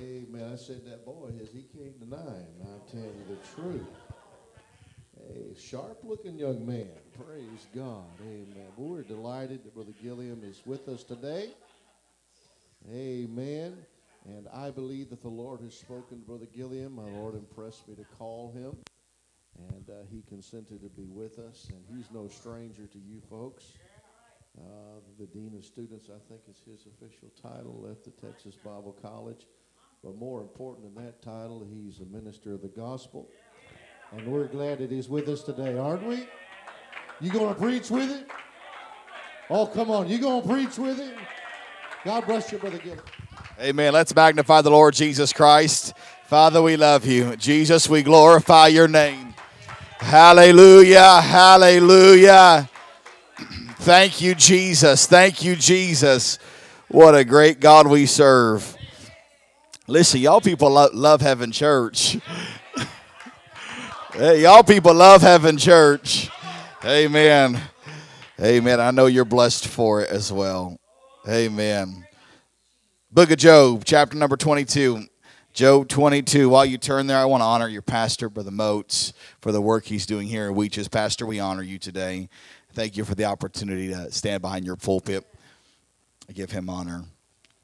Amen. I said that boy his he can't deny him. I tell you the truth. Hey, sharp looking young man. Praise God. Amen. We're delighted that Brother Gilliam is with us today. Amen. And I believe that the Lord has spoken to Brother Gilliam. My Lord impressed me to call him. And uh, he consented to be with us. And he's no stranger to you folks. Uh, the Dean of Students, I think, is his official title, left the Texas Bible College. But more important than that title, he's a minister of the gospel. And we're glad that he's with us today, aren't we? You going to preach with him? Oh, come on. You going to preach with him? God bless you, Brother Gilliam. Amen. Let's magnify the Lord Jesus Christ. Father, we love you. Jesus, we glorify your name. Hallelujah. Hallelujah. Thank you, Jesus. Thank you, Jesus. What a great God we serve. Listen, y'all people lo- love having church. hey, y'all people love having church. Amen. Amen. I know you're blessed for it as well. Amen. Book of Job, chapter number 22. Job 22. While you turn there, I want to honor your pastor, Brother Moats, for the work he's doing here in Weeches. Pastor, we honor you today. Thank you for the opportunity to stand behind your pulpit. I give him honor.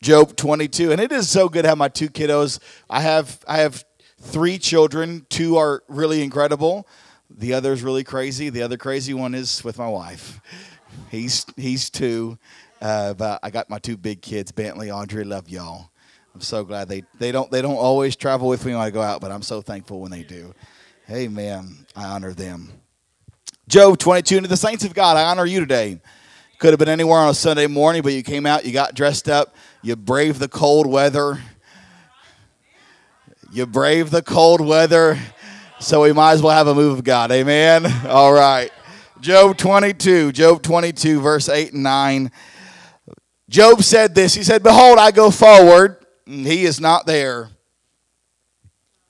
Job 22. And it is so good to have my two kiddos. I have I have three children. Two are really incredible. The other is really crazy. The other crazy one is with my wife. He's he's two. Uh, but I got my two big kids, Bentley, Audrey. Love y'all. I'm so glad they, they don't they don't always travel with me when I go out, but I'm so thankful when they do. Amen. I honor them. Job 22, and to the saints of God, I honor you today. Could have been anywhere on a Sunday morning, but you came out, you got dressed up, you brave the cold weather. You brave the cold weather, so we might as well have a move of God. Amen. All right. Job 22, Job 22, verse 8 and 9. Job said this He said, Behold, I go forward, and he is not there.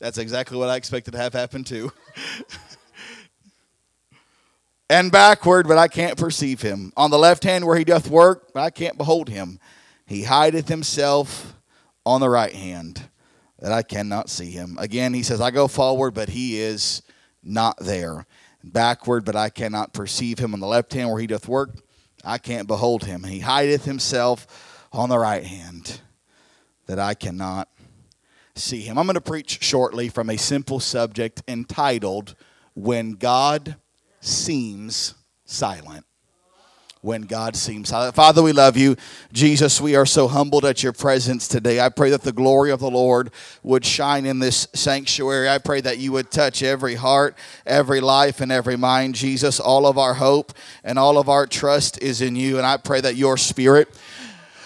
That's exactly what I expected to have happen too. and backward, but I can't perceive him. On the left hand where he doth work, but I can't behold him. He hideth himself on the right hand, that I cannot see him. Again, he says, I go forward, but he is not there. Backward, but I cannot perceive him. On the left hand where he doth work, I can't behold him. He hideth himself on the right hand, that I cannot see him. I'm going to preach shortly from a simple subject entitled, When God Seems Silent when God seems silent. Father, we love you. Jesus, we are so humbled at your presence today. I pray that the glory of the Lord would shine in this sanctuary. I pray that you would touch every heart, every life, and every mind. Jesus, all of our hope and all of our trust is in you. And I pray that your spirit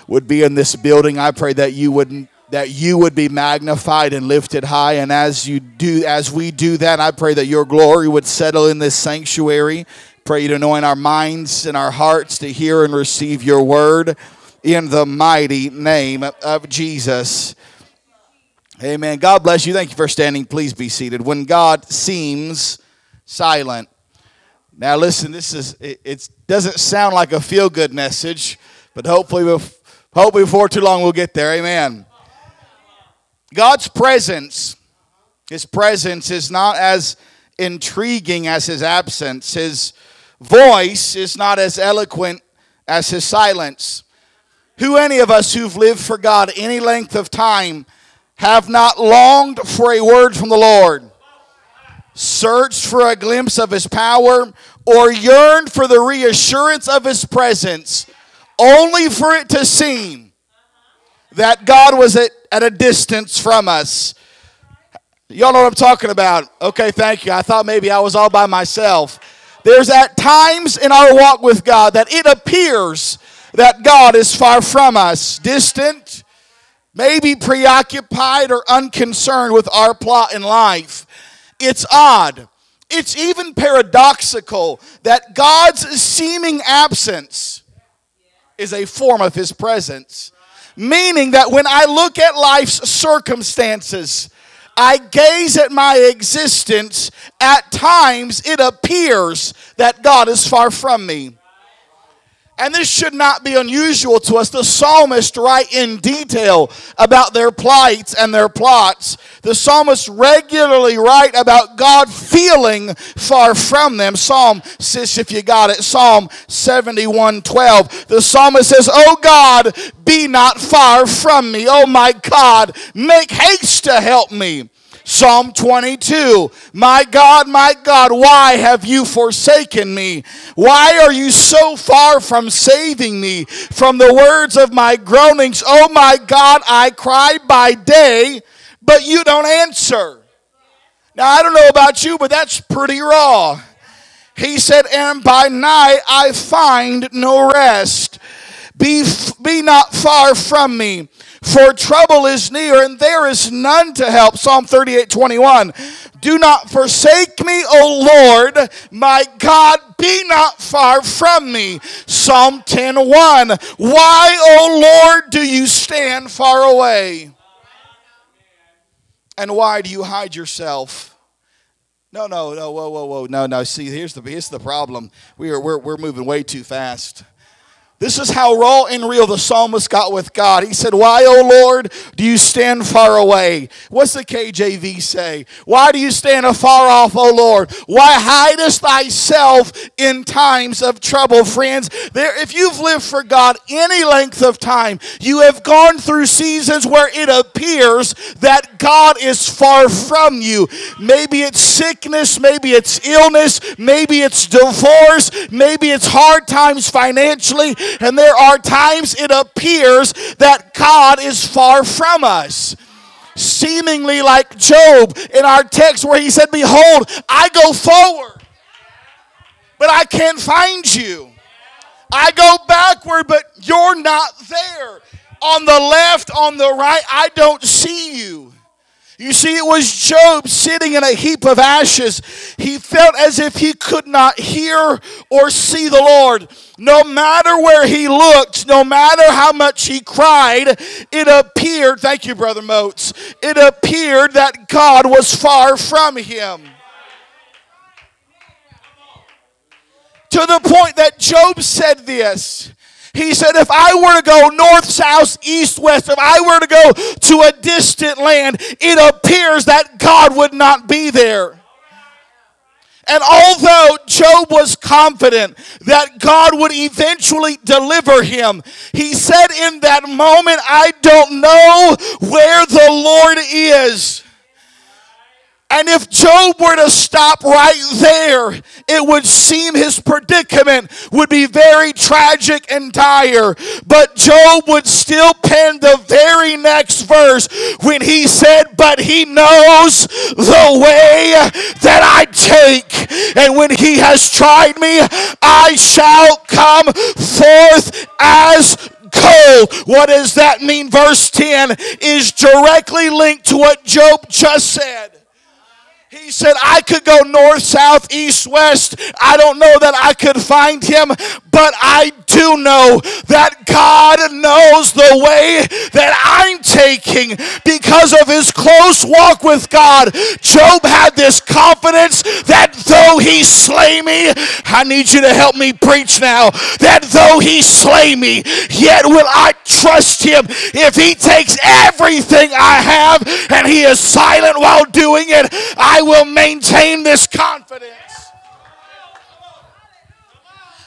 would be in this building. I pray that you would that you would be magnified and lifted high and as you do as we do that i pray that your glory would settle in this sanctuary Pray you to anoint our minds and our hearts to hear and receive your word in the mighty name of Jesus. Amen. God bless you. Thank you for standing. Please be seated. When God seems silent. Now, listen, this is, it, it doesn't sound like a feel good message, but hopefully, hopefully, before too long, we'll get there. Amen. God's presence, His presence is not as intriguing as His absence. His voice is not as eloquent as his silence. Who any of us who've lived for God any length of time have not longed for a word from the Lord, searched for a glimpse of his power, or yearned for the reassurance of his presence, only for it to seem that God was at, at a distance from us? Y'all know what I'm talking about. Okay, thank you. I thought maybe I was all by myself. There's at times in our walk with God that it appears that God is far from us, distant, maybe preoccupied or unconcerned with our plot in life. It's odd. It's even paradoxical that God's seeming absence is a form of his presence. Meaning that when I look at life's circumstances, I gaze at my existence, at times it appears that God is far from me. And this should not be unusual to us. The psalmist write in detail about their plights and their plots. The psalmist regularly write about God feeling far from them. Psalm, sis, if you got it, Psalm 71 12. The psalmist says, Oh God, be not far from me. Oh my God, make haste to help me. Psalm 22 My God, my God, why have you forsaken me? Why are you so far from saving me from the words of my groanings? Oh my God, I cry by day, but you don't answer. Now, I don't know about you, but that's pretty raw. He said, And by night I find no rest. Be, be not far from me for trouble is near and there is none to help. Psalm 38 21. Do not forsake me, O Lord, my God, be not far from me. Psalm 10 1. Why, O Lord, do you stand far away? And why do you hide yourself? No, no, no, whoa, whoa, whoa, no, no. See, here's the here's the problem. We are we're, we're moving way too fast. This is how raw and real the psalmist got with God. He said, Why, O Lord, do you stand far away? What's the KJV say? Why do you stand afar off, O Lord? Why hidest thyself in times of trouble? Friends, there, if you've lived for God any length of time, you have gone through seasons where it appears that God is far from you. Maybe it's sickness, maybe it's illness, maybe it's divorce, maybe it's hard times financially and there are times it appears that God is far from us. Seemingly like Job in our text where he said, Behold, I go forward, but I can't find you. I go backward, but you're not there. On the left, on the right, I don't see you. You see, it was Job sitting in a heap of ashes. He felt as if he could not hear or see the Lord. No matter where he looked, no matter how much he cried, it appeared, thank you, Brother Moats, it appeared that God was far from him. To the point that Job said this. He said, if I were to go north, south, east, west, if I were to go to a distant land, it appears that God would not be there. And although Job was confident that God would eventually deliver him, he said in that moment, I don't know where the Lord is. And if Job were to stop right there, it would seem his predicament would be very tragic and dire. But Job would still pen the very next verse when he said, But he knows the way that I take. And when he has tried me, I shall come forth as gold. What does that mean? Verse 10 is directly linked to what Job just said. He said, I could go north, south, east, west. I don't know that I could find him, but I do know that God knows the way that I'm taking because of his close walk with God. Job had this confidence that though he slay me, I need you to help me preach now, that though he slay me, yet will I trust him. If he takes everything I have and he is silent while doing it, I will maintain this confidence.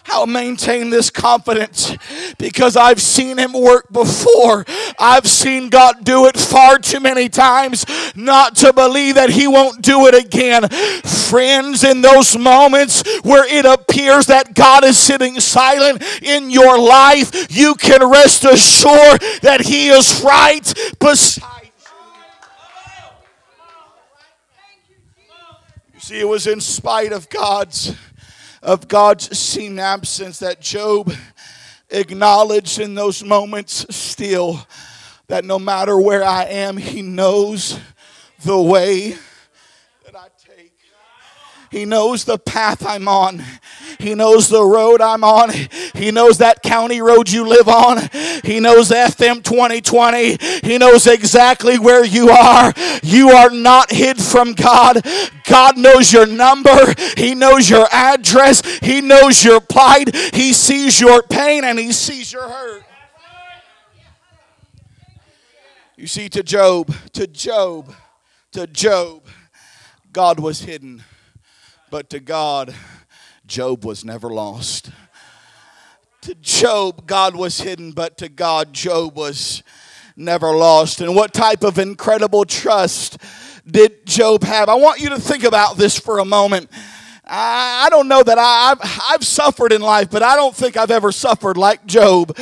I'll maintain this confidence because I've seen him work before. I've seen God do it far too many times not to believe that he won't do it again. Friends, in those moments where it appears that God is sitting silent in your life, you can rest assured that he is right beside See, it was in spite of God's of God's seen absence that Job acknowledged in those moments still that no matter where I am, he knows the way. He knows the path I'm on. He knows the road I'm on. He knows that county road you live on. He knows FM 2020. He knows exactly where you are. You are not hid from God. God knows your number. He knows your address. He knows your plight. He sees your pain and he sees your hurt. You see, to Job, to Job, to Job, God was hidden. But to God, Job was never lost. To Job, God was hidden, but to God, Job was never lost. And what type of incredible trust did Job have? I want you to think about this for a moment. I, don't know that I, I've, I've suffered in life, but I don't think I've ever suffered like Job.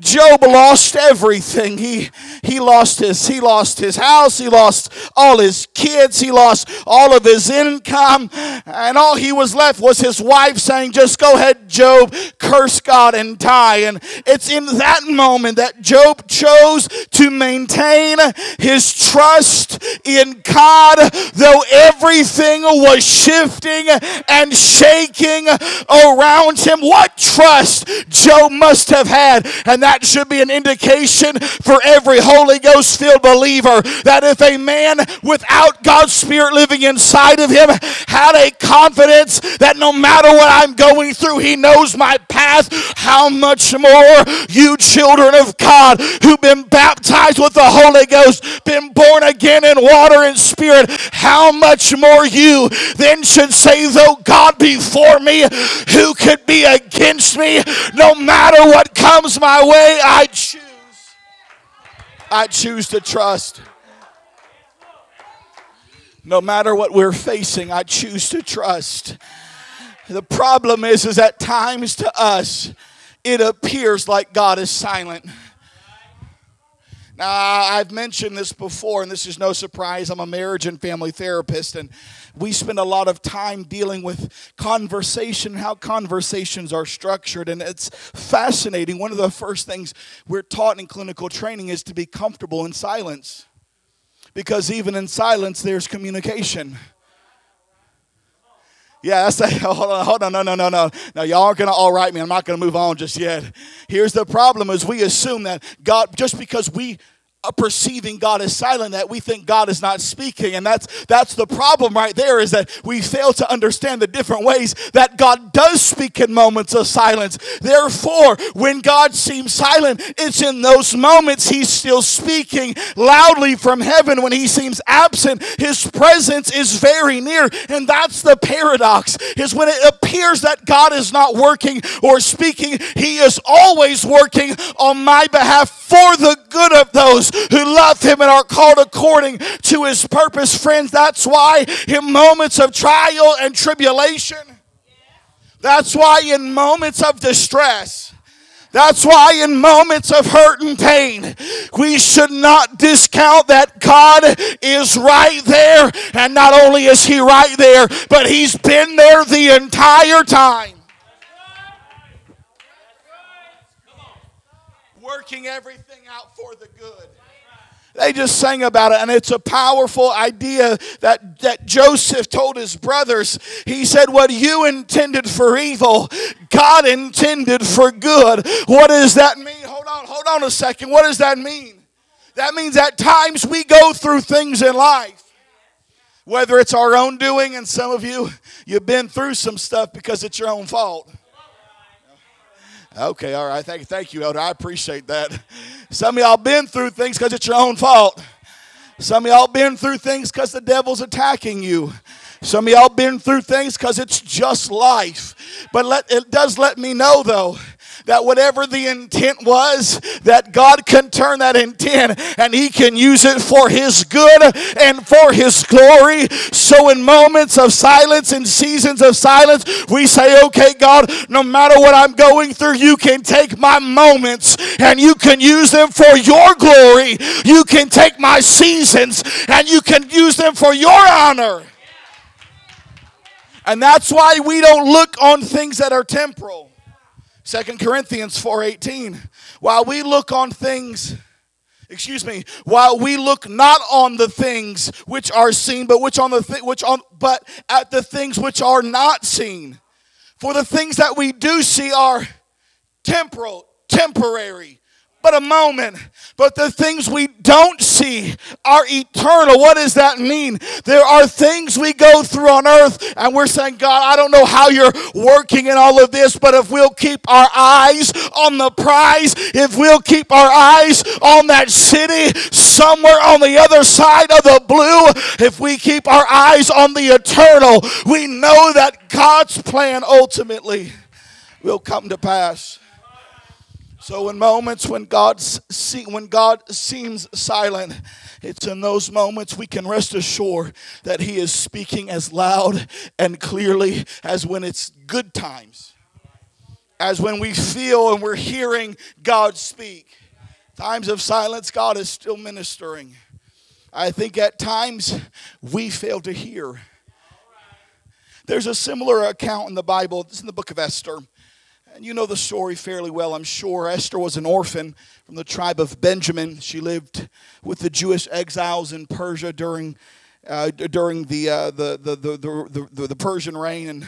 Job lost everything. He he lost his he lost his house, he lost all his kids, he lost all of his income, and all he was left was his wife saying, "Just go ahead, Job, curse God and die." And it's in that moment that Job chose to maintain his trust in God, though everything was shifting and shaking around him. What trust Job must have had, and that that should be an indication for every Holy Ghost filled believer that if a man without God's Spirit living inside of him had a confidence that no matter what I'm going through, he knows my path, how much more you children of God who've been baptized with the Holy Ghost, been born again in water and spirit, how much more you then should say, though God be for me, who could be against me? No matter what comes my way, way I choose. I choose to trust. No matter what we're facing, I choose to trust. The problem is, is at times to us, it appears like God is silent. Now, I've mentioned this before, and this is no surprise. I'm a marriage and family therapist, and we spend a lot of time dealing with conversation, how conversations are structured, and it's fascinating. One of the first things we're taught in clinical training is to be comfortable in silence, because even in silence, there's communication. Yeah, that's a, hold on, hold on, no, no, no, no. Now y'all aren't gonna all right me. I'm not gonna move on just yet. Here's the problem: is we assume that God, just because we perceiving God is silent that we think God is not speaking. And that's that's the problem right there is that we fail to understand the different ways that God does speak in moments of silence. Therefore when God seems silent it's in those moments he's still speaking loudly from heaven. When he seems absent his presence is very near. And that's the paradox is when it appears that God is not working or speaking he is always working on my behalf for the good of those who love him and are called according to his purpose. Friends, that's why in moments of trial and tribulation, that's why in moments of distress, that's why in moments of hurt and pain, we should not discount that God is right there. And not only is He right there, but He's been there the entire time. Working everything out for the good. They just sang about it, and it's a powerful idea that, that Joseph told his brothers. He said, What you intended for evil, God intended for good. What does that mean? Hold on, hold on a second. What does that mean? That means at times we go through things in life. Whether it's our own doing, and some of you, you've been through some stuff because it's your own fault. Okay, all right. Thank, thank you, Elder. I appreciate that. Some of y'all been through things because it's your own fault. Some of y'all been through things because the devil's attacking you. Some of y'all been through things because it's just life. But let, it does let me know, though, that whatever the intent was, that God can turn that intent and He can use it for His good and for His glory. So, in moments of silence and seasons of silence, we say, Okay, God, no matter what I'm going through, you can take my moments and you can use them for your glory. You can take my seasons and you can use them for your honor. And that's why we don't look on things that are temporal. Second Corinthians 4:18. While we look on things excuse me, while we look not on the things which are seen, but which on the th- which on but at the things which are not seen. For the things that we do see are temporal, temporary but a moment. But the things we don't see are eternal. What does that mean? There are things we go through on earth, and we're saying, God, I don't know how you're working in all of this, but if we'll keep our eyes on the prize, if we'll keep our eyes on that city somewhere on the other side of the blue, if we keep our eyes on the eternal, we know that God's plan ultimately will come to pass. So in moments when God see, when God seems silent, it's in those moments we can rest assured that He is speaking as loud and clearly as when it's good times, as when we feel and we're hearing God speak. Times of silence, God is still ministering. I think at times we fail to hear. There's a similar account in the Bible. It's in the book of Esther. And you know the story fairly well, I'm sure. Esther was an orphan from the tribe of Benjamin. She lived with the Jewish exiles in Persia during, uh, during the, uh, the, the, the, the, the, Persian reign, and,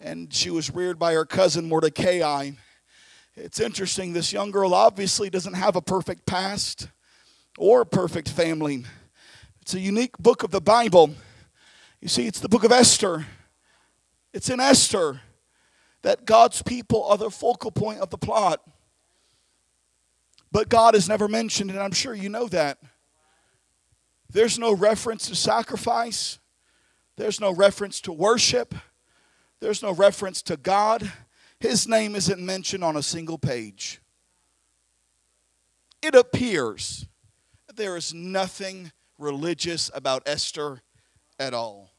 and she was reared by her cousin Mordecai. It's interesting, this young girl obviously doesn't have a perfect past or a perfect family. It's a unique book of the Bible. You see, it's the book of Esther. It's in Esther that God's people are the focal point of the plot. But God is never mentioned, and I'm sure you know that. There's no reference to sacrifice, there's no reference to worship, there's no reference to God. His name isn't mentioned on a single page. It appears there is nothing religious about Esther at all.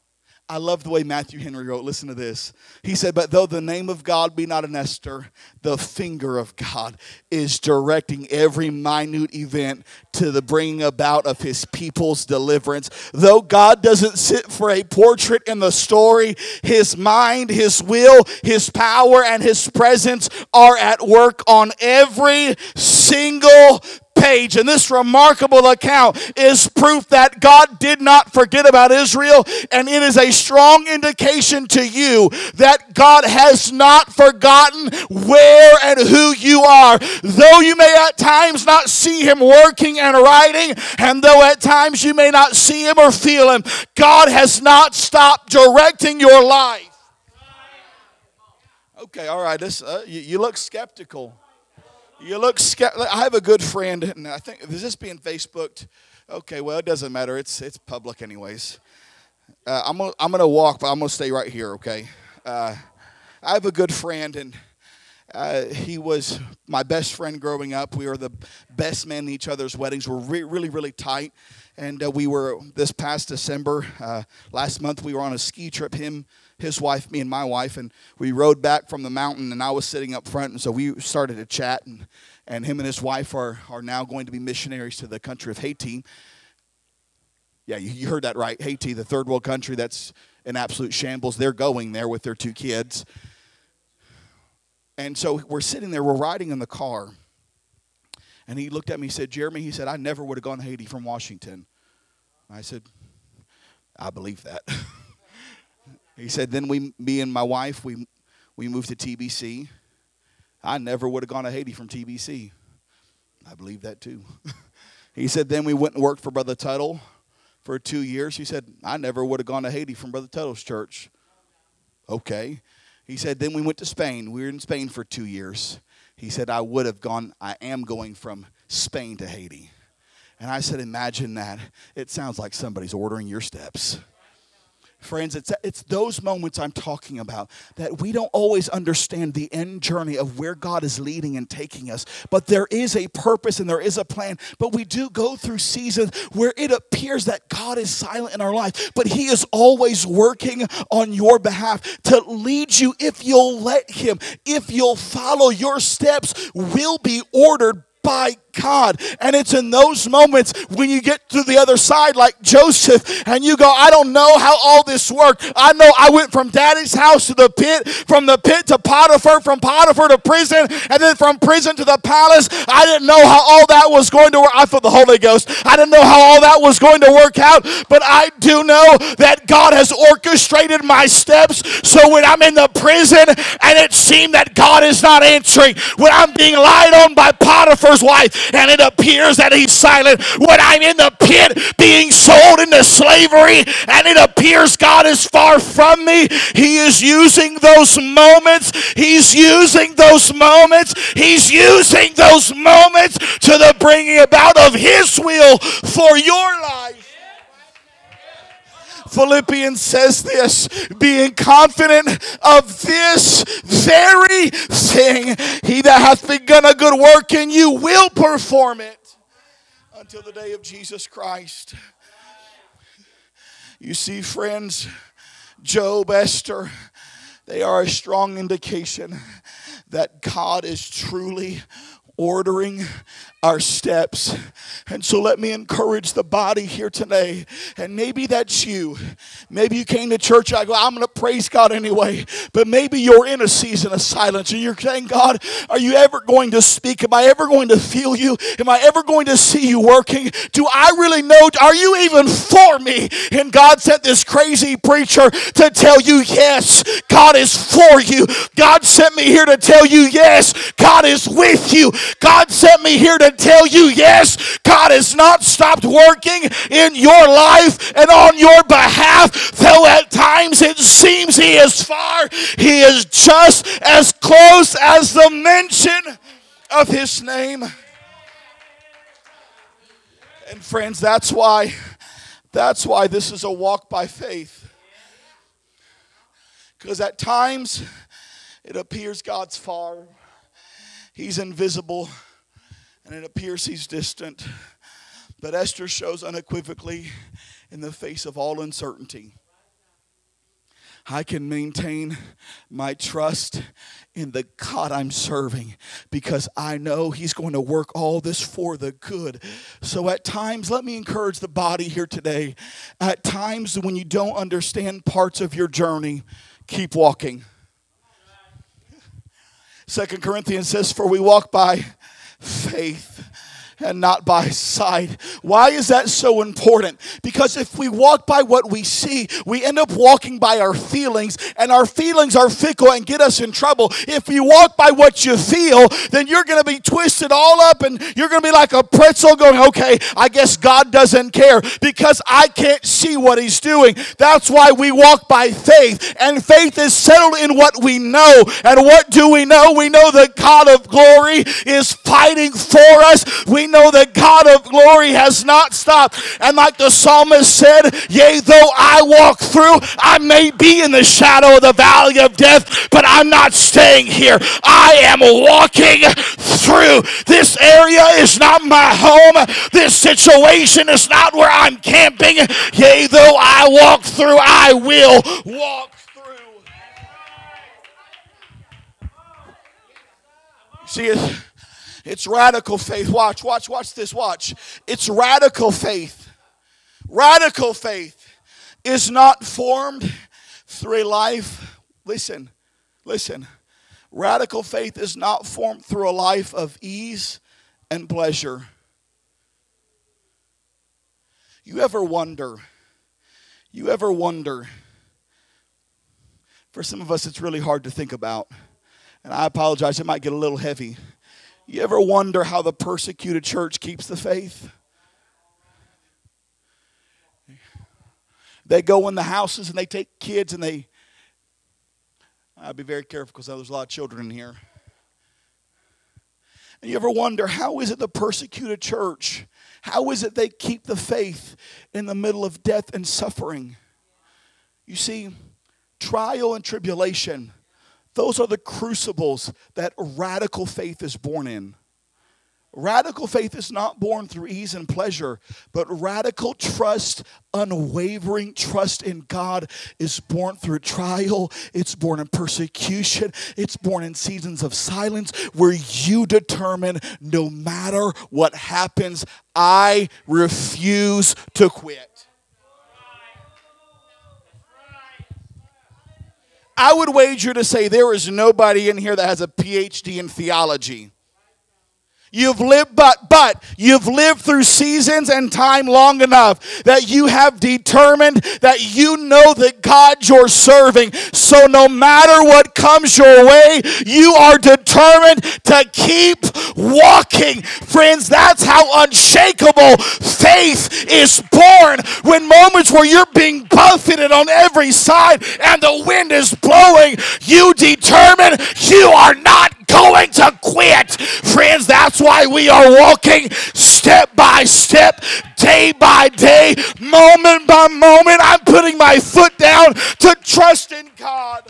I love the way Matthew Henry wrote. Listen to this. He said, But though the name of God be not an Esther, the finger of God is directing every minute event to the bringing about of his people's deliverance. Though God doesn't sit for a portrait in the story, his mind, his will, his power, and his presence are at work on every single page and this remarkable account is proof that God did not forget about Israel, and it is a strong indication to you that God has not forgotten where and who you are. Though you may at times not see Him working and writing, and though at times you may not see Him or feel Him, God has not stopped directing your life. Okay, all right. This uh, you, you look skeptical. You look skeptical. I have a good friend, and I think is this being Facebooked? Okay, well it doesn't matter. It's it's public anyways. Uh, I'm gonna, I'm gonna walk, but I'm gonna stay right here. Okay. Uh, I have a good friend, and uh, he was my best friend growing up. We were the best men in each other's weddings. We're re- really really tight, and uh, we were this past December, uh, last month. We were on a ski trip. Him his wife, me and my wife, and we rode back from the mountain, and I was sitting up front, and so we started to chat, and, and him and his wife are, are now going to be missionaries to the country of Haiti. Yeah, you, you heard that right. Haiti, the third world country that's in absolute shambles. They're going there with their two kids. And so we're sitting there, we're riding in the car. And he looked at me, he said, Jeremy, he said, I never would have gone to Haiti from Washington. I said, I believe that. He said, then we, me and my wife, we, we moved to TBC. I never would have gone to Haiti from TBC. I believe that too. he said, then we went and worked for Brother Tuttle for two years. He said, I never would have gone to Haiti from Brother Tuttle's church. Okay. He said, then we went to Spain. We were in Spain for two years. He said, I would have gone, I am going from Spain to Haiti. And I said, imagine that. It sounds like somebody's ordering your steps. Friends, it's, it's those moments I'm talking about that we don't always understand the end journey of where God is leading and taking us. But there is a purpose and there is a plan. But we do go through seasons where it appears that God is silent in our life, but He is always working on your behalf to lead you if you'll let Him, if you'll follow your steps, will be ordered by God. And it's in those moments when you get to the other side, like Joseph, and you go, I don't know how all this worked. I know I went from daddy's house to the pit, from the pit to Potiphar, from Potiphar to prison, and then from prison to the palace. I didn't know how all that was going to work. I felt the Holy Ghost. I didn't know how all that was going to work out, but I do know that God has orchestrated my steps. So when I'm in the prison and it seemed that God is not answering, when I'm being lied on by Potiphar's wife and it appears that he's silent, when I'm in the pit being sold into slavery and it appears God is far from me, he is using those moments. He's using those moments. He's using those moments to the bringing about of his will for your life. Philippians says this being confident of this very thing, he that hath begun a good work in you will perform it until the day of Jesus Christ. You see, friends, Job, Esther, they are a strong indication that God is truly ordering our steps. And so let me encourage the body here today. And maybe that's you. Maybe you came to church. I go, I'm going to praise God anyway. But maybe you're in a season of silence and you're saying, God, are you ever going to speak? Am I ever going to feel you? Am I ever going to see you working? Do I really know? Are you even for me? And God sent this crazy preacher to tell you, yes, God is for you. God sent me here to tell you, yes, God is with you. God sent me here to tell you, yes, God has not stopped working in your life and on your behalf, though at times it seems He is far, He is just as close as the mention of His name. And friends, that's why that's why this is a walk by faith. Because at times it appears God's far. He's invisible and it appears he's distant. But Esther shows unequivocally in the face of all uncertainty. I can maintain my trust in the God I'm serving because I know He's going to work all this for the good. So, at times, let me encourage the body here today. At times, when you don't understand parts of your journey, keep walking. Second Corinthians says, For we walk by faith and not by sight. Why is that so important? Because if we walk by what we see, we end up walking by our feelings, and our feelings are fickle and get us in trouble. If you walk by what you feel, then you're going to be twisted all up and you're going to be like a pretzel going, okay, I guess God doesn't care because I can't see what He's doing. That's why we walk by faith, and faith is settled in what we know. And what do we know? We know the God of glory is fighting for us. We know that God of glory has not stopped. And like the psalmist said, Yea, though I walk through, I may be in the shadow of the valley of death, but I'm not staying here. I am walking through. This area is not my home. This situation is not where I'm camping. Yea, though I walk through, I will walk through. See, it it's radical faith. Watch, watch, watch this. Watch. It's radical faith. Radical faith is not formed through a life. Listen, listen. Radical faith is not formed through a life of ease and pleasure. You ever wonder? You ever wonder? For some of us, it's really hard to think about. And I apologize, it might get a little heavy. You ever wonder how the persecuted church keeps the faith? They go in the houses and they take kids and they. I'll be very careful because there's a lot of children in here. And you ever wonder how is it the persecuted church? How is it they keep the faith in the middle of death and suffering? You see, trial and tribulation those are the crucibles that radical faith is born in. Radical faith is not born through ease and pleasure, but radical trust, unwavering trust in God is born through trial. It's born in persecution. It's born in seasons of silence where you determine no matter what happens, I refuse to quit. I would wager to say there is nobody in here that has a PhD in theology. You've lived, but, but, you've lived through seasons and time long enough that you have determined that you know that God you're serving. So no matter what comes your way, you are determined to keep walking. Friends, that's how unshakable faith is born. When moments where you're being buffeted on every side and the wind is blowing, you determine you are not going to quit. Friends, that's why we are walking step by step, day by day, moment by moment. I'm putting my foot down to trust in God.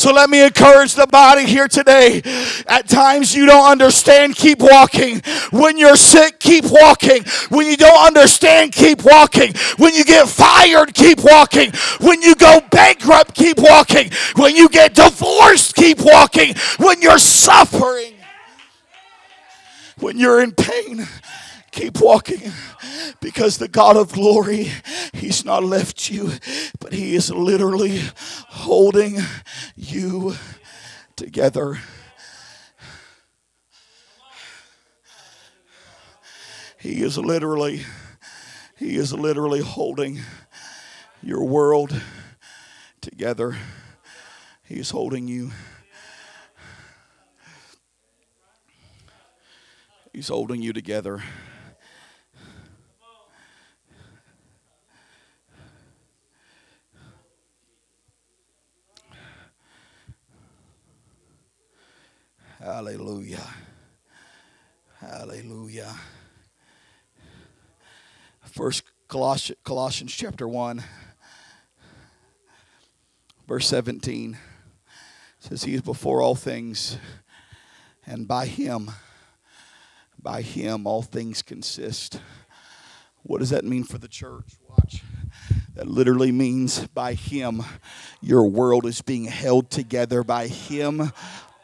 So let me encourage the body here today. At times you don't understand, keep walking. When you're sick, keep walking. When you don't understand, keep walking. When you get fired, keep walking. When you go bankrupt, keep walking. When you get divorced, keep walking. When you're suffering, when you're in pain, keep walking because the God of glory, He's not left you, but He is literally holding you together. He is literally, He is literally holding your world together. He's holding you. He's holding you together. Hallelujah. Hallelujah. First Colossians, Colossians chapter 1, verse 17 says, He is before all things, and by Him, by Him, all things consist. What does that mean for the church? Watch. That literally means by Him, your world is being held together. By Him,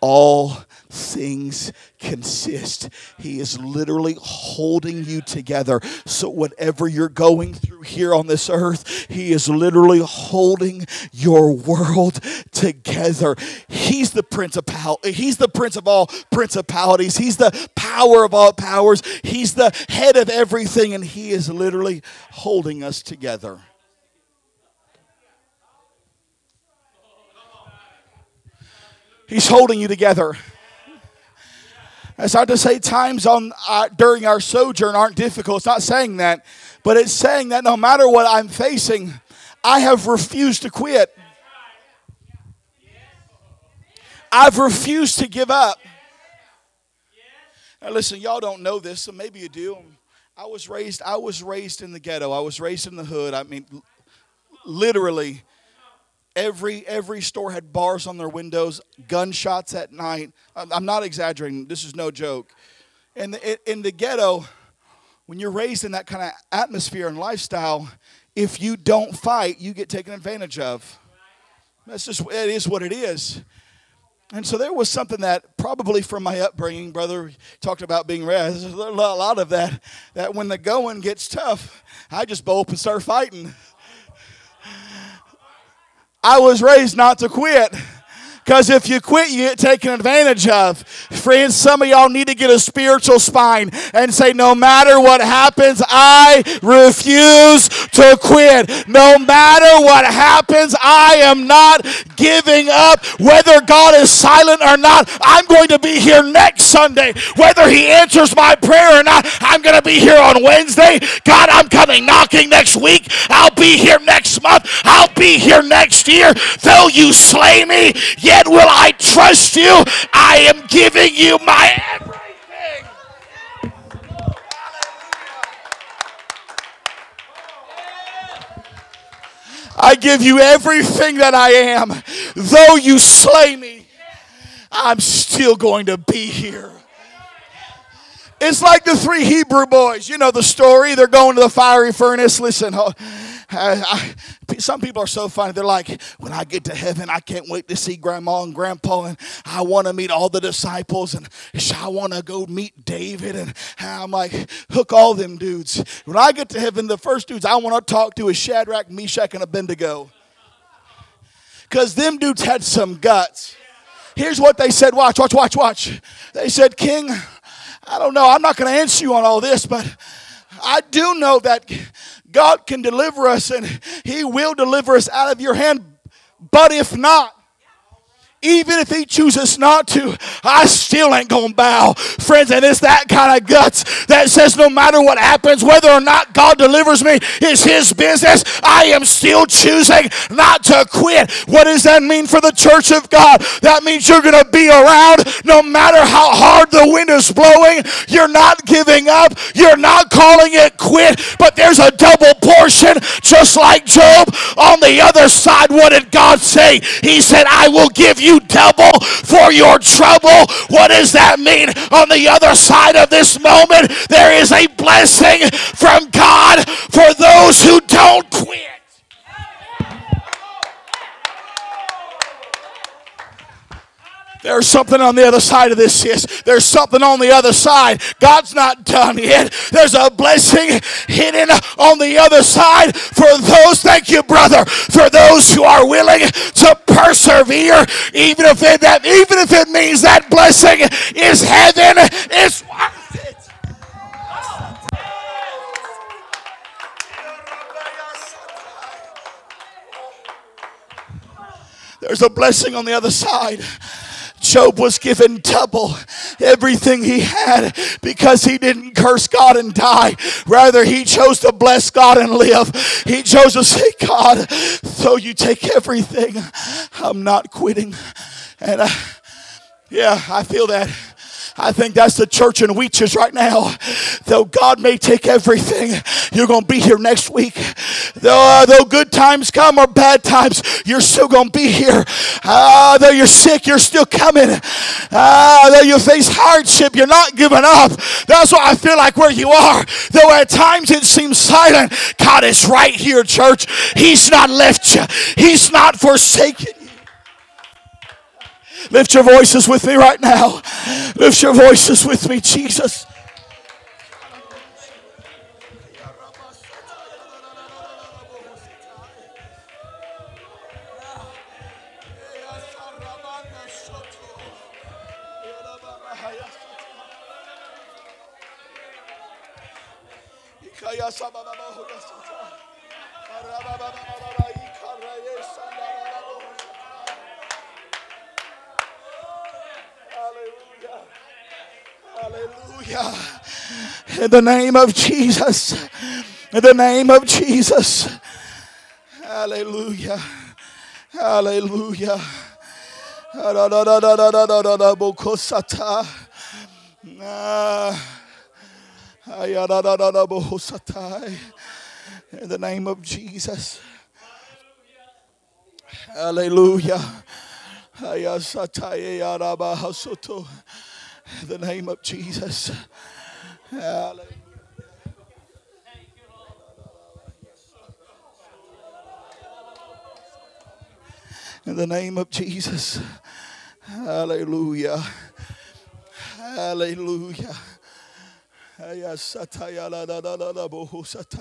all things consist. He is literally holding you together. So, whatever you're going through here on this earth, He is literally holding your world together. He's the principal. He's the prince of all principalities. He's the power of all powers. He's the head of everything, and He is literally holding us together. He's holding you together. That's not to say times on uh, during our sojourn aren't difficult. It's not saying that, but it's saying that no matter what I'm facing, I have refused to quit. I've refused to give up. Now listen, y'all don't know this, so maybe you do. I was raised. I was raised in the ghetto. I was raised in the hood. I mean, literally Every every store had bars on their windows, gunshots at night. I'm not exaggerating. This is no joke. In the, in the ghetto, when you're raised in that kind of atmosphere and lifestyle, if you don't fight, you get taken advantage of. That's just it is what it is. And so there was something that probably from my upbringing, brother talked about being raised. a lot of that. That when the going gets tough, I just bow up and start fighting. I was raised not to quit. Because if you quit, you get taken advantage of. Friends, some of y'all need to get a spiritual spine and say, no matter what happens, I refuse to quit. No matter what happens, I am not giving up. Whether God is silent or not, I'm going to be here next Sunday. Whether He answers my prayer or not, I'm going to be here on Wednesday. God, I'm coming knocking next week. I'll be here next month. I'll be here next year. Though you slay me, yet will I trust you. I am giving you my everything. I give you everything that I am. Though you slay me, I'm still going to be here. It's like the three Hebrew boys. You know the story. They're going to the fiery furnace. Listen, I, I, some people are so funny. They're like, when I get to heaven, I can't wait to see grandma and grandpa, and I want to meet all the disciples, and I want to go meet David. And I'm like, hook all them dudes. When I get to heaven, the first dudes I want to talk to is Shadrach, Meshach, and Abednego. Because them dudes had some guts. Here's what they said watch, watch, watch, watch. They said, King, I don't know, I'm not going to answer you on all this, but I do know that God can deliver us and He will deliver us out of your hand. But if not, even if he chooses not to, I still ain't gonna bow. Friends, and it's that kind of guts that says no matter what happens, whether or not God delivers me is his business, I am still choosing not to quit. What does that mean for the church of God? That means you're gonna be around no matter how hard the wind is blowing. You're not giving up, you're not calling it quit, but there's a double portion, just like Job. On the other side, what did God say? He said, I will give you double for your trouble. What does that mean? On the other side of this moment, there is a blessing from God for those who don't quit. There's something on the other side of this, sis. There's something on the other side. God's not done yet. There's a blessing hidden on the other side for those, thank you, brother, for those who are willing to persevere, even if it, that, even if it means that blessing is heaven, it's worth it. There's a blessing on the other side. Job was given double everything he had because he didn't curse God and die. Rather, he chose to bless God and live. He chose to say, God, though you take everything, I'm not quitting. And uh, yeah, I feel that. I think that's the church in Weeches right now. Though God may take everything, you're going to be here next week. Though, uh, though good times come or bad times, you're still going to be here. Uh, though you're sick, you're still coming. Uh, though you face hardship, you're not giving up. That's what I feel like where you are. Though at times it seems silent, God is right here, church. He's not left you, He's not forsaken. Lift your voices with me right now. Lift your voices with me, Jesus. Hallelujah. In the name of Jesus. In the name of Jesus. Hallelujah. Hallelujah. Ah. In the name of Jesus. Hallelujah. In the name of Jesus. Hallelujah. In the name of Jesus. Hallelujah. Hallelujah. Hallelujah. Yala bahasataye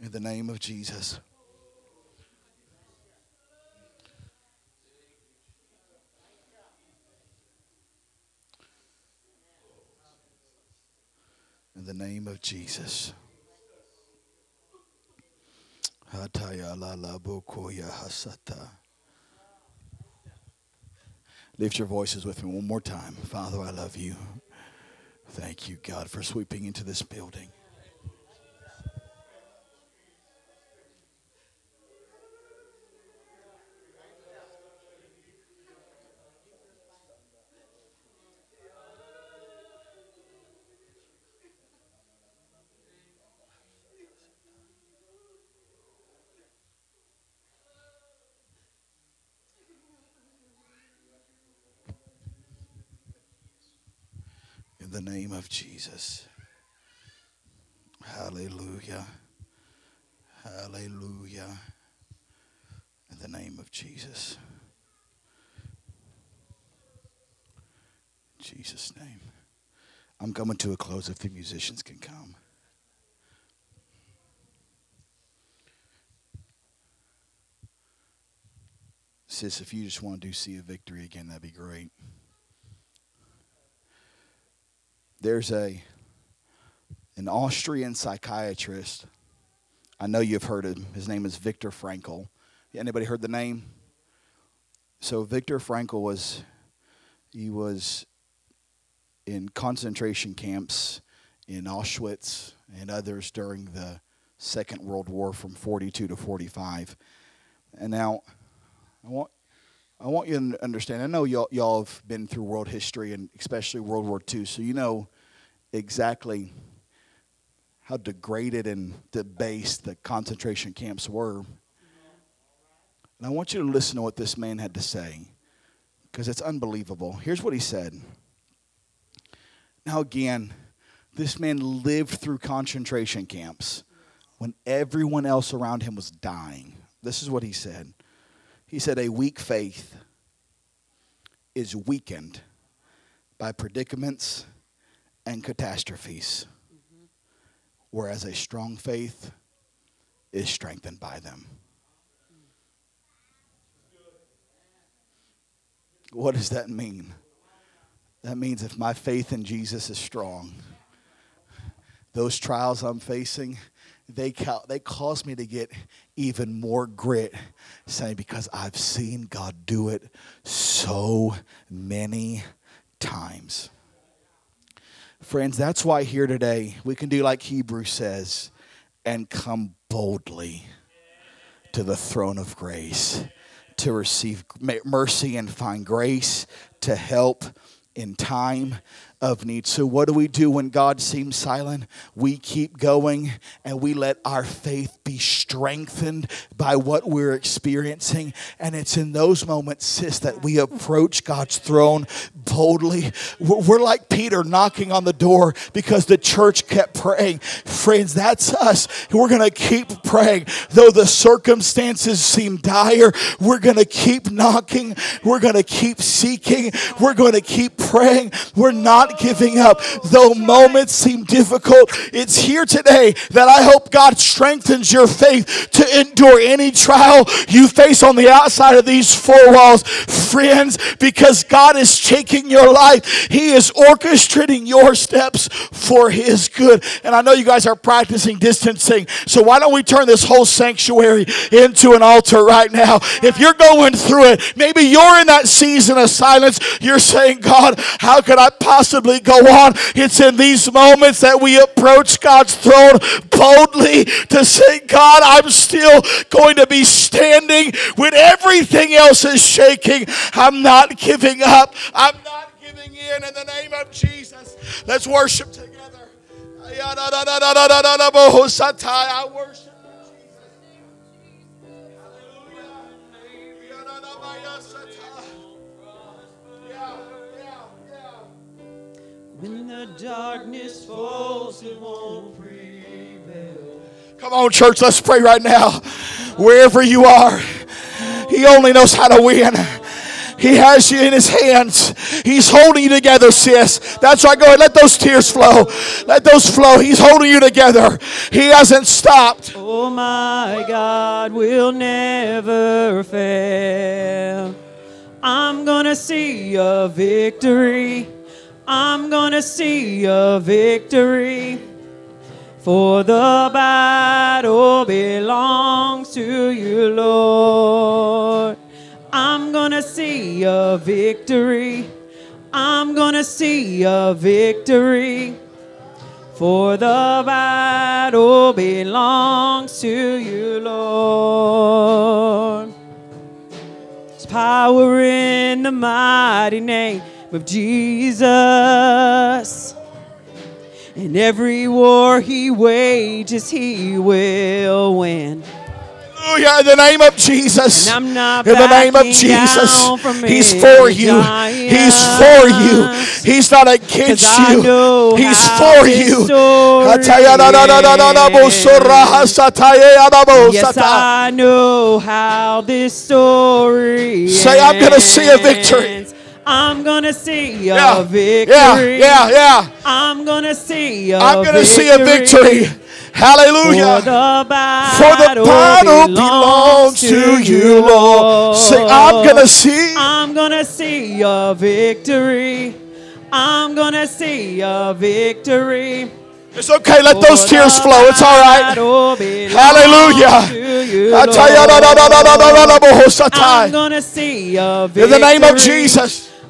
In the name of Jesus. In the name of Jesus. Lift your voices with me one more time. Father, I love you. Thank you, God, for sweeping into this building. In the name of Jesus. Hallelujah. Hallelujah. In the name of Jesus. In Jesus' name. I'm coming to a close if the musicians can come. Sis, if you just want to do see a victory again, that'd be great. There's a an Austrian psychiatrist. I know you've heard him. His name is Viktor Frankl. Anybody heard the name? So Viktor Frankl was he was in concentration camps in Auschwitz and others during the Second World War from 42 to 45. And now I want I want you to understand. I know y'all, y'all have been through world history and especially World War II, so you know exactly how degraded and debased the concentration camps were. And I want you to listen to what this man had to say because it's unbelievable. Here's what he said. Now, again, this man lived through concentration camps when everyone else around him was dying. This is what he said. He said, A weak faith is weakened by predicaments and catastrophes, whereas a strong faith is strengthened by them. What does that mean? That means if my faith in Jesus is strong, those trials I'm facing, they, ca- they cause me to get even more grit, saying, because I've seen God do it so many times. Friends, that's why here today we can do like Hebrews says and come boldly to the throne of grace to receive mercy and find grace to help in time of need. So, what do we do when God seems silent? We keep going and we let our faith be strengthened by what we're experiencing. And it's in those moments, sis, that we approach God's throne boldly. We're like Peter knocking on the door because the church kept praying. Friends, that's us. We're going to keep praying. Though the circumstances seem dire, we're going to keep knocking. We're going to keep seeking. We're going to keep praying. We're not giving up. Though moments seem difficult, it's here today that I hope God strengthens your faith to endure any trial you face on the outside of these four walls. Friends, because God is taking your life, He is orchestrating your steps for His good. And I know you guys are practicing distancing, so why don't we turn this whole sanctuary into an altar right now? If you're going through it, maybe you're in that season of silence, you're saying, God, how could I possibly possibly go on. It's in these moments that we approach God's throne boldly to say, God, I'm still going to be standing when everything else is shaking. I'm not giving up. I'm not giving in in the name of Jesus. Let's worship together. I worship. Jesus. When the darkness falls, it won't prevail. Come on, church, let's pray right now. Wherever you are, He only knows how to win. He has you in his hands. He's holding you together, sis. That's right. Go ahead. Let those tears flow. Let those flow. He's holding you together. He hasn't stopped. Oh, my God will never fail. I'm going to see a victory. I'm gonna see a victory. For the battle belongs to you, Lord. I'm gonna see a victory. I'm gonna see a victory. For the battle belongs to you, Lord. There's power in the mighty name of Jesus. In every war he wages, he will win. Hallelujah. In the name of Jesus. And I'm not in the name of Jesus. He's for you. He's for you. He's not against you. He's for you. Yes, I know how this story Say, I'm gonna see a victory. I'm gonna see a yeah, victory. Yeah, yeah, yeah. I'm gonna see a I'm gonna victory. see a victory. Hallelujah. For the battle, For the battle belongs, belongs to you, Lord. Say, I'm gonna see. I'm gonna see a victory. I'm gonna see a victory. It's okay, let those tears flow. It's all right. Hallelujah. You, I'm gonna see a victory. In the name of Jesus.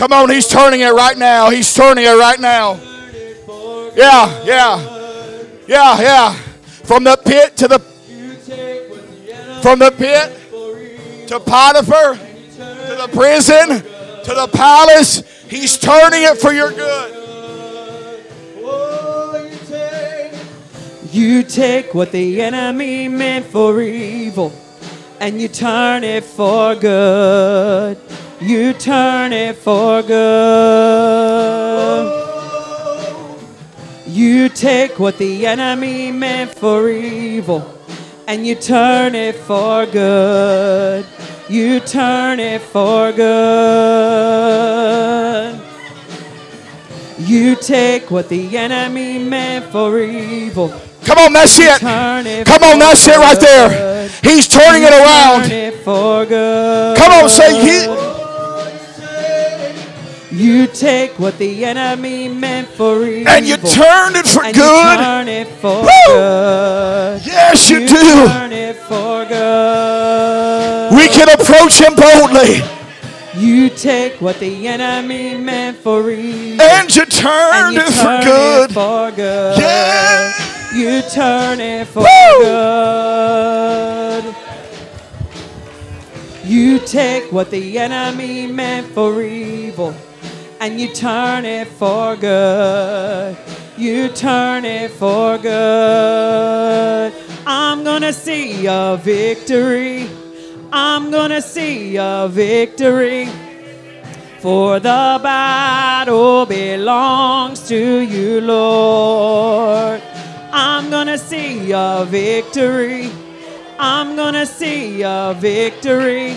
Come on. He's turning it right now. He's turning it right now. Yeah, yeah. Yeah, yeah. From the pit to the from the pit to Potiphar to the prison to the palace. He's turning it for your good. You take what the enemy meant for evil and you turn it for good. You turn it for good. You take what the enemy meant for evil and you turn it for good. You turn it for good. You take what the enemy meant for evil. Come on, that's it. Come on, that's it right there. He's turning it around. it. Come on, say he. You take what the enemy meant for evil. And you turned it for and you good. turn it for Woo! good. Yes, you You do. Turn it for good. We can approach him boldly. You take what the enemy meant for evil. And you and you it for turn good. It for good. Yeah. You turn it for Woo! good. You take what the enemy meant for evil and you turn it for good. You turn it for good. I'm gonna see a victory. I'm gonna see a victory. For the battle belongs to you, Lord. I'm gonna see a victory. I'm gonna see a victory.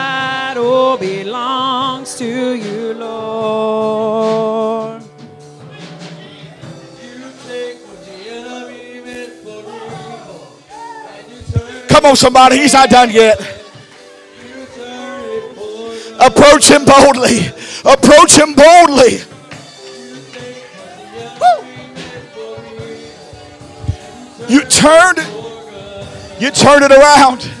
that all belongs to you, Lord. Come on, somebody. He's not done yet. Approach him boldly. Approach him boldly. You turned. You turned it around.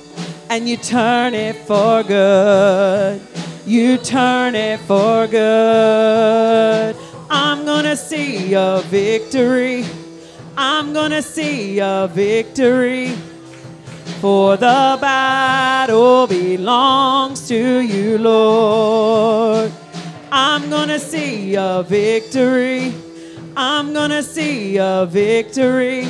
and you turn it for good. You turn it for good. I'm gonna see a victory. I'm gonna see a victory. For the battle belongs to you, Lord. I'm gonna see a victory. I'm gonna see a victory.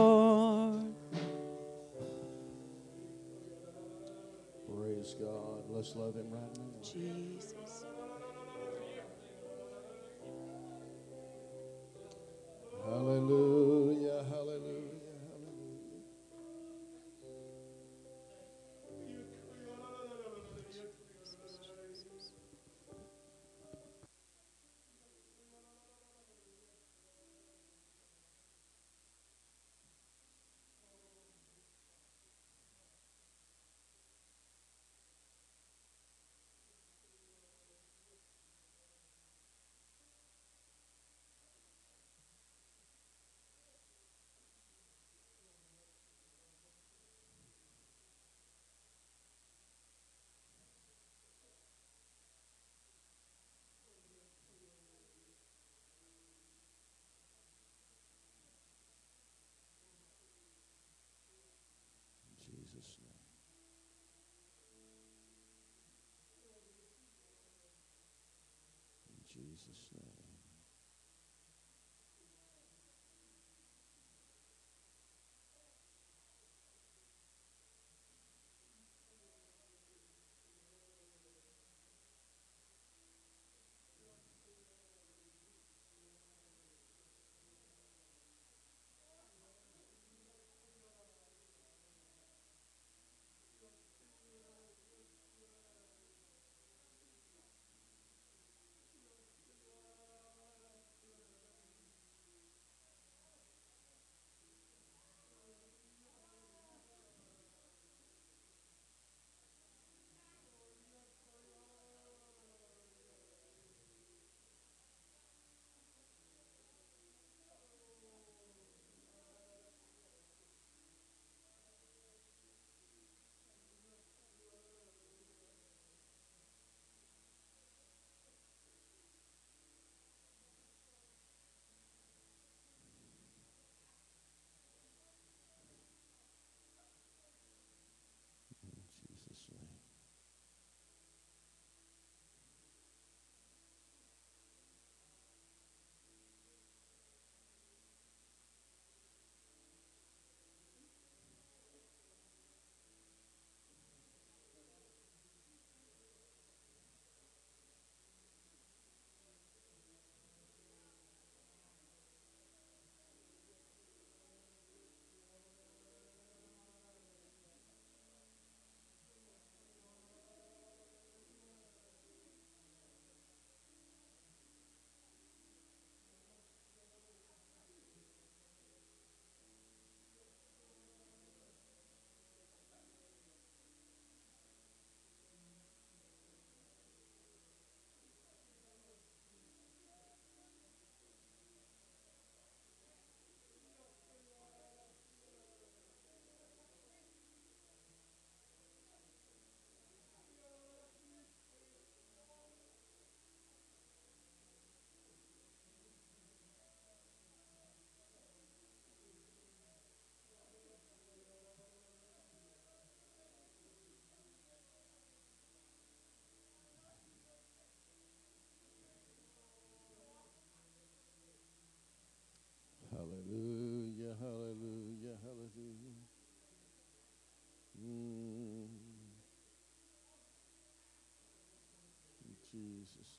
Jesus' name.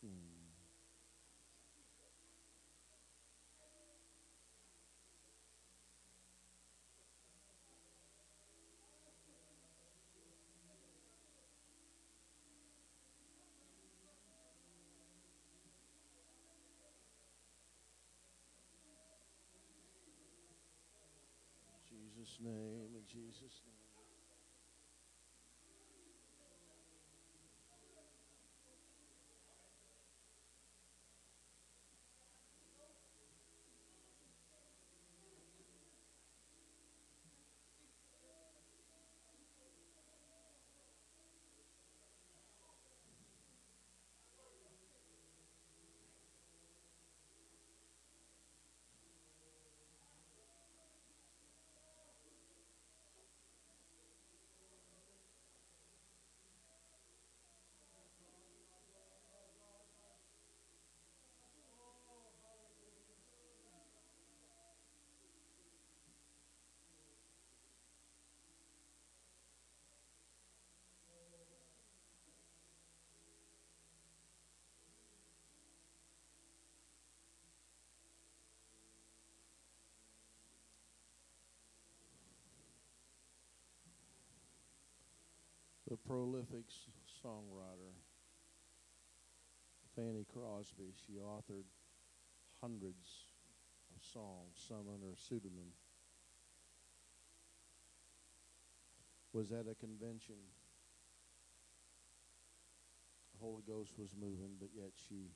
In Jesus' name, in Jesus' name. Prolific songwriter Fanny Crosby. She authored hundreds of songs, some under a pseudonym. Was at a convention. The Holy Ghost was moving, but yet she